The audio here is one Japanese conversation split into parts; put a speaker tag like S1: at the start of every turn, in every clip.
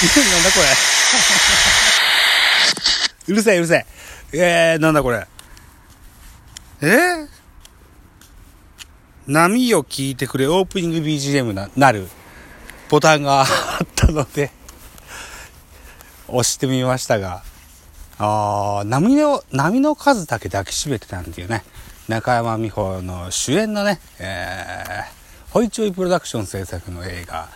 S1: なんだこれ。うるせえうるせえ。えー、なんだこれ。え？ー、波を聞いてくれオープニング BGM な、なる。ボタンがあったので。押してみましたが、あ波の、波の数だけ抱きしめてたんていうね、中山美穂の主演のね、えー、ホイチョイプロダクション制作の映画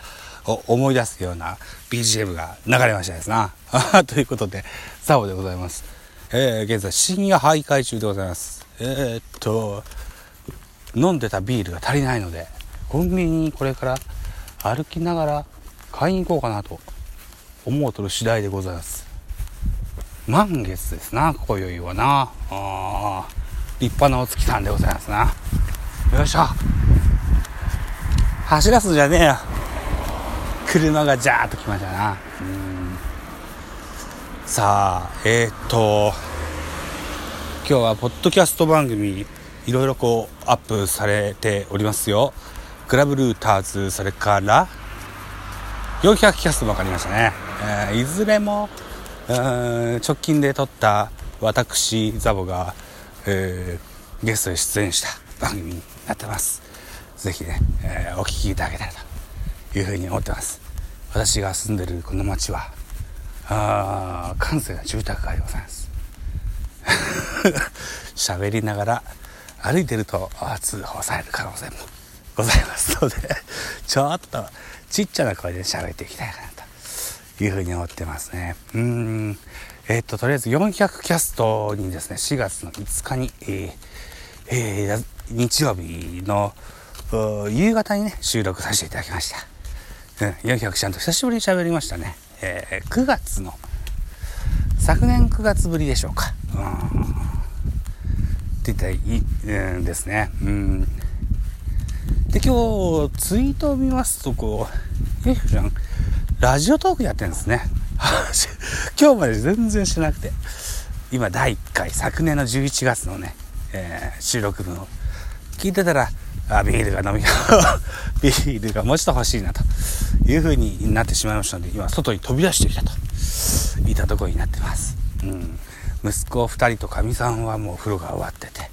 S1: を思い出すような BGM が流れましたですな。ということで、ザオでございます。えー、現在深夜徘徊中でございます。えー、っと、飲んでたビールが足りないので、コンビニにこれから歩きながら買いに行こうかなと思うとる次第でございます。満月ですな、今宵はな。あ立派なお月さんでございますな。よいしょ。走らすんじゃねえよ。車がジャーッと来ましたな。うんさあ、えー、っと、今日はポッドキャスト番組、いろいろこうアップされておりますよ。クラブルーターズ、それから400キャストも分かりましたね。えー、いずれも、直近で撮った私ザボが、えー、ゲストで出演した番組になってます是非ね、えー、お聴きいただけたらというふうに思ってます私が住んでるこの町はあ閑静な住宅街でございます 喋りながら歩いてると通報される可能性もございますのでちょっとちっちゃな声で喋っていきたいかなというふうに思ってますね。うん。えー、っと、とりあえず400キャストにですね、4月の5日に、えーえー、日曜日の夕方にね、収録させていただきました。うん、400ちゃんと久しぶりに喋りましたね。えー、9月の、昨年9月ぶりでしょうか。うん。って言ったらいい、うん、ですね。うん。で、今日、ツイートを見ますと、こう、え、ちゃん、ラジオトークやってるんですね。今日まで全然しなくて。今第1回、昨年の11月のね、えー、収録分を聞いてたら、あビールが飲み、ビールがもう一度欲しいなという風になってしまいましたので、今外に飛び出してきたといったところになってます。うん。息子2人とかみさんはもう風呂が終わってて、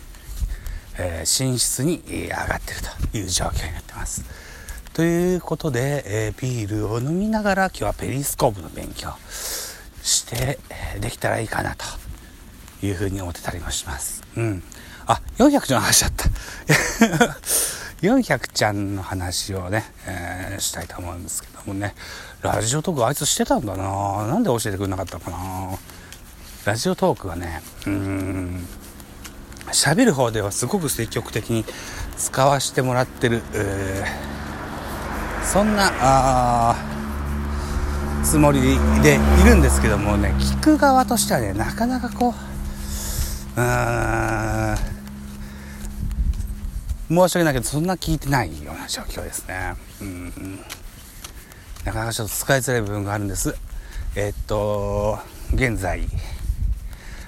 S1: えー、寝室に上がってるという状況になってます。ということで、えー、ビールを飲みながら今日はペリスコープの勉強して、えできたらいいかなというふうに思ってたりもします。うん。あ、400ちゃんの話だった。400ちゃんの話をね、えー、したいと思うんですけどもね、ラジオトークあいつしてたんだな。なんで教えてくれなかったのかな。ラジオトークはね、うーん、喋る方ではすごく積極的に使わせてもらってる、えーそんなあつもりでいるんですけどもね聞く側としてはねなかなかこううん申し訳ないけどそんな聞いてないような状況ですね。うんなかなかちょっと使いづらい部分があるんです。え、っと現在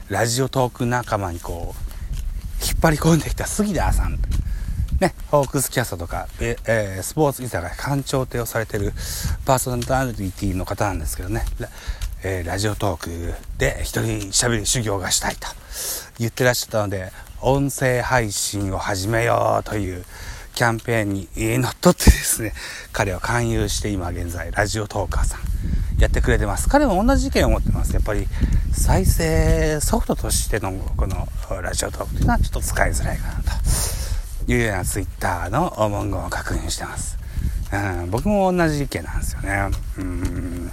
S1: ラジオトーク仲間にこう引っ張り込んできた杉田さん。ね、ホークスキャストとか、ええー、スポーツ居酒屋館長亭をされてるパーソナリティの方なんですけどね、えー、ラジオトークで一人喋り修行がしたいと言ってらっしゃったので、音声配信を始めようというキャンペーンにのっとってですね、彼を勧誘して今現在ラジオトーカーさんやってくれてます。彼も同じ意見を持ってます。やっぱり再生ソフトとしてのこのラジオトークというのはちょっと使いづらいかなと。いうようなツイッターの文言を確認してます。うん、僕も同じ意見なんですよね。うん。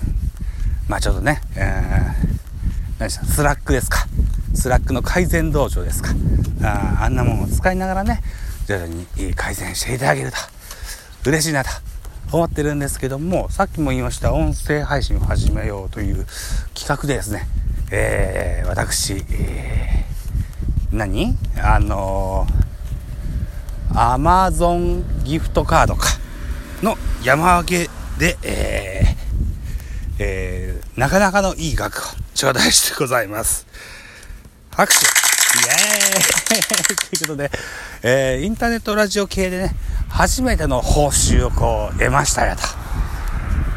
S1: まあちょっとね、えー、何でした？ Slack ですか？ Slack の改善道場ですか？ああんなものを使いながらね、徐々に改善していただけると。嬉しいなと思ってるんですけども、さっきも言いました音声配信を始めようという企画でですね、えー、私、えー、何？あのーアマゾンギフトカードかの山分けで、えーえー、なかなかのいい額を頂戴してございます。拍手。イ ということで、えー、インターネットラジオ系でね、初めての報酬をこう得ましたよと。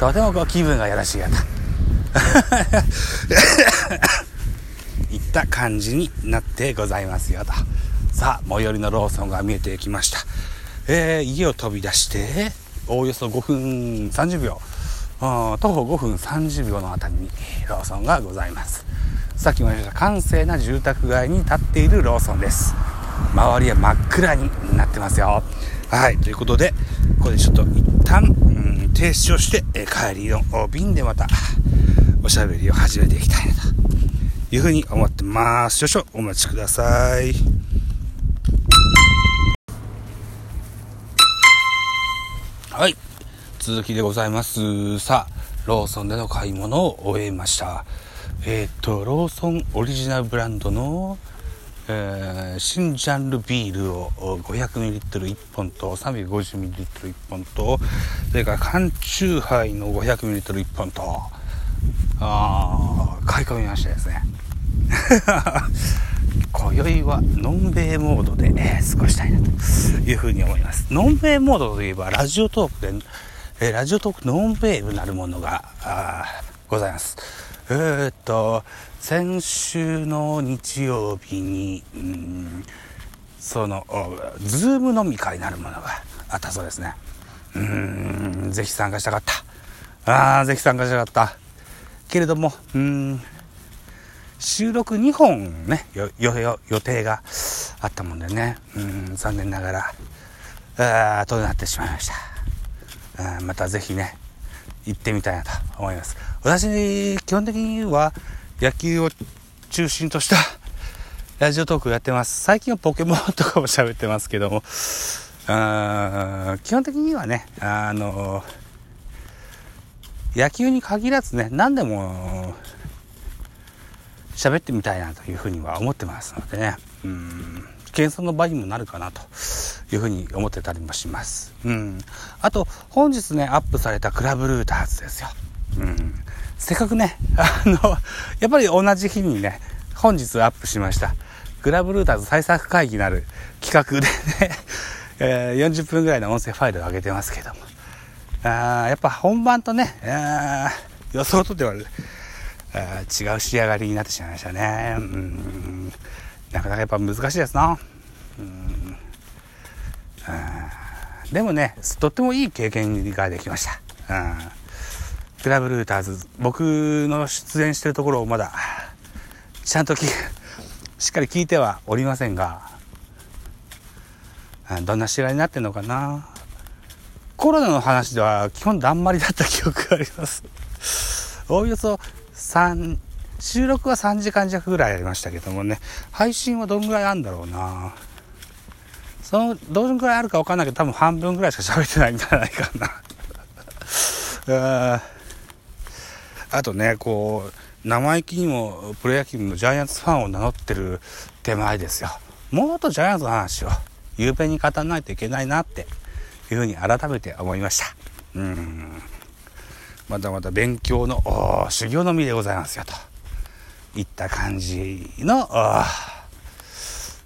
S1: とてもこう気分がよろしいよ いった感じになってございますよと。さあ、最寄りのローソンが見えてきました。えー、家を飛び出して、おおよそ5分30秒、徒歩5分30秒のあたりにローソンがございます。さっきも言いました閑静な住宅街に立っているローソンです。周りは真っ暗になってますよ。はい、ということで、ここでちょっと一旦、うん、停止をして、え帰りの便でまたおしゃべりを始めていきたいなというふうに思ってます。少々お待ちください。はい。続きでございます。さあ、ローソンでの買い物を終えました。えっ、と、ローソンオリジナルブランドの、えー、新ジャンルビールを 500ml1 本と 350ml1 本と、それから缶チューハイの 500ml1 本と、あ買い込みましたですね。今宵はのんべいモードで、えー、過ごしたいなというふうに思います。のんべいモードといえば、ラジオトークで、えー、ラジオトークのんべいなるものがございます。えー、っと、先週の日曜日に、うん、その、ズーム飲み会なるものがあったそうですね。うん、ぜひ参加したかった。ああ、ぜひ参加したかった。けれども、うん、収録2本ね、予定があったもんでね、うん、残念ながら、ああとなってしまいました。またぜひね、行ってみたいなと思います。私、基本的には野球を中心とした ラジオトークをやってます。最近はポケモンとかも喋ってますけども、あ基本的にはね、あの、野球に限らずね、何でも喋ってみたいなというふうには思ってますのでね、うん、謙遜の場にもなるかなというふうに思ってたりもします。うん。あと、本日ね、アップされたクラブルーターズですよ。うん。せっかくね、あの、やっぱり同じ日にね、本日アップしました。クラブルーターズ対策会議なる企画でね、えー、40分ぐらいの音声ファイルを上げてますけども。あやっぱ本番とね、予想とではあ違う仕上がりになってしまいましたね。うんなかなかやっぱ難しいですな。うんでもね、とってもいい経験ができました。うんクラブルーターズ、僕の出演してるところをまだ、ちゃんとしっかり聞いてはおりませんが、どんな試合になってんのかな。コロナの話では基本だんまりだった記憶があります。おおよそ3、収録は3時間弱ぐらいありましたけどもね、配信はどんぐらいあるんだろうな。その、どんぐらいあるかわかんないけど、多分半分ぐらいしか喋ってないんじゃないかな。あとね、こう、生意気にもプロ野球のジャイアンツファンを名乗ってる手前ですよ。もっとジャイアンツの話を雄弁に語らないといけないなっていうふうに改めて思いました。うん。まだまだ勉強の修行の身でございますよといった感じの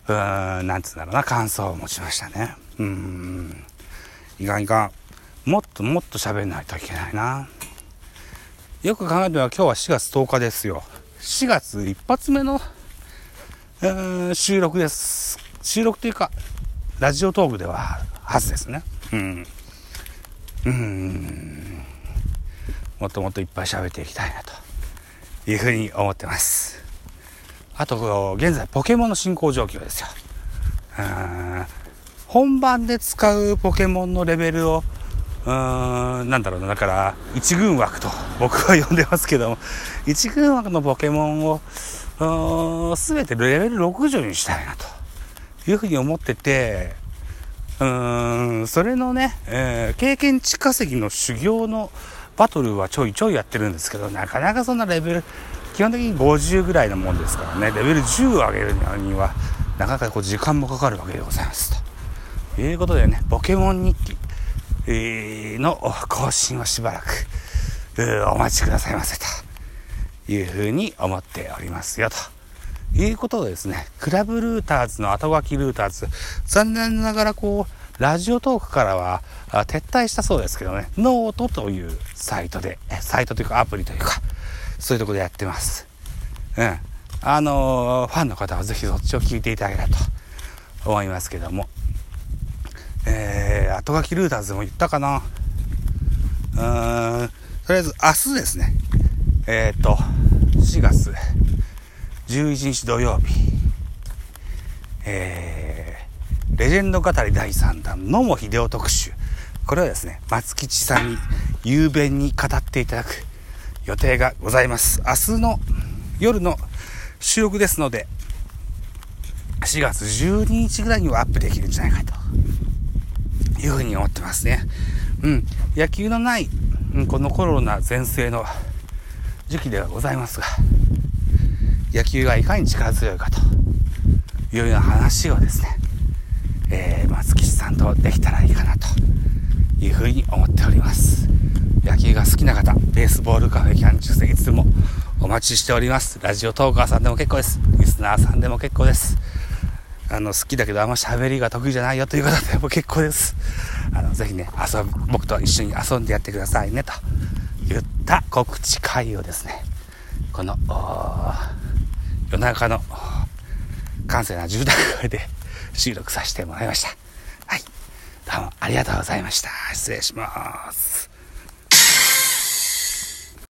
S1: うん、なんつうんだろうな、感想を持ちましたね。うん。いかんいかん。もっともっと喋んないといけないな。よく考えてみれば今日は4月10日ですよ。4月一発目の、えー、収録です。収録というか、ラジオトークでははずですね。うん。うん。もっともっといっぱい喋っていきたいなというふうに思ってます。あと、現在ポケモンの進行状況ですよ。本番で使うポケモンのレベルを、うーん、なんだろうな、だから、一軍枠と僕は呼んでますけども、一軍枠のポケモンを、すべてレベル60にしたいなというふうに思ってて、うーん、それのね、えー、経験値稼ぎの修行のバトルはちょいちょいやってるんですけど、なかなかそんなレベル、基本的に50ぐらいのもんですからね、レベル10を上げるには、なかなかこう時間もかかるわけでございますと。いうことでね、ポケモン日記、の更新はしばらく、お待ちくださいませというふうに思っておりますよと。いうことでですね、クラブルーターズの後書きルーターズ、残念ながらこう、ラジオトークからは撤退したそうですけどね、ノートというサイトで、サイトというかアプリというか、そういうとこでやってます。うん。あのー、ファンの方はぜひそっちを聞いていただければと思いますけども。えー、後書きルーターズも言ったかな。うーん、とりあえず明日ですね。えっ、ー、と、4月11日土曜日、えー、レジェンド語り第3弾、野茂秀夫特集。これはですね、松吉さんに雄弁に語っていただく予定がございます。明日の夜の収録ですので、4月12日ぐらいにはアップできるんじゃないかというふうに思ってますね。うん。野球のない、このコロナ全盛の時期ではございますが、野球がいかに力強いかというような話をですね、えー、松吉さんとできたらいいかなというふうに思っております。野球が好きな方、ベースボールカフェキャン中席いつでもお待ちしております。ラジオトーカーさんでも結構です。リスナーさんでも結構です。あの、好きだけどあんま喋りが得意じゃないよという方でも結構です。あの、ぜひね、遊ぶ、僕と一緒に遊んでやってくださいね、と言った告知会をですね、この、夜中の閑静な住宅街で収録させてもらいました。はい。どうもありがとうございました。失礼します。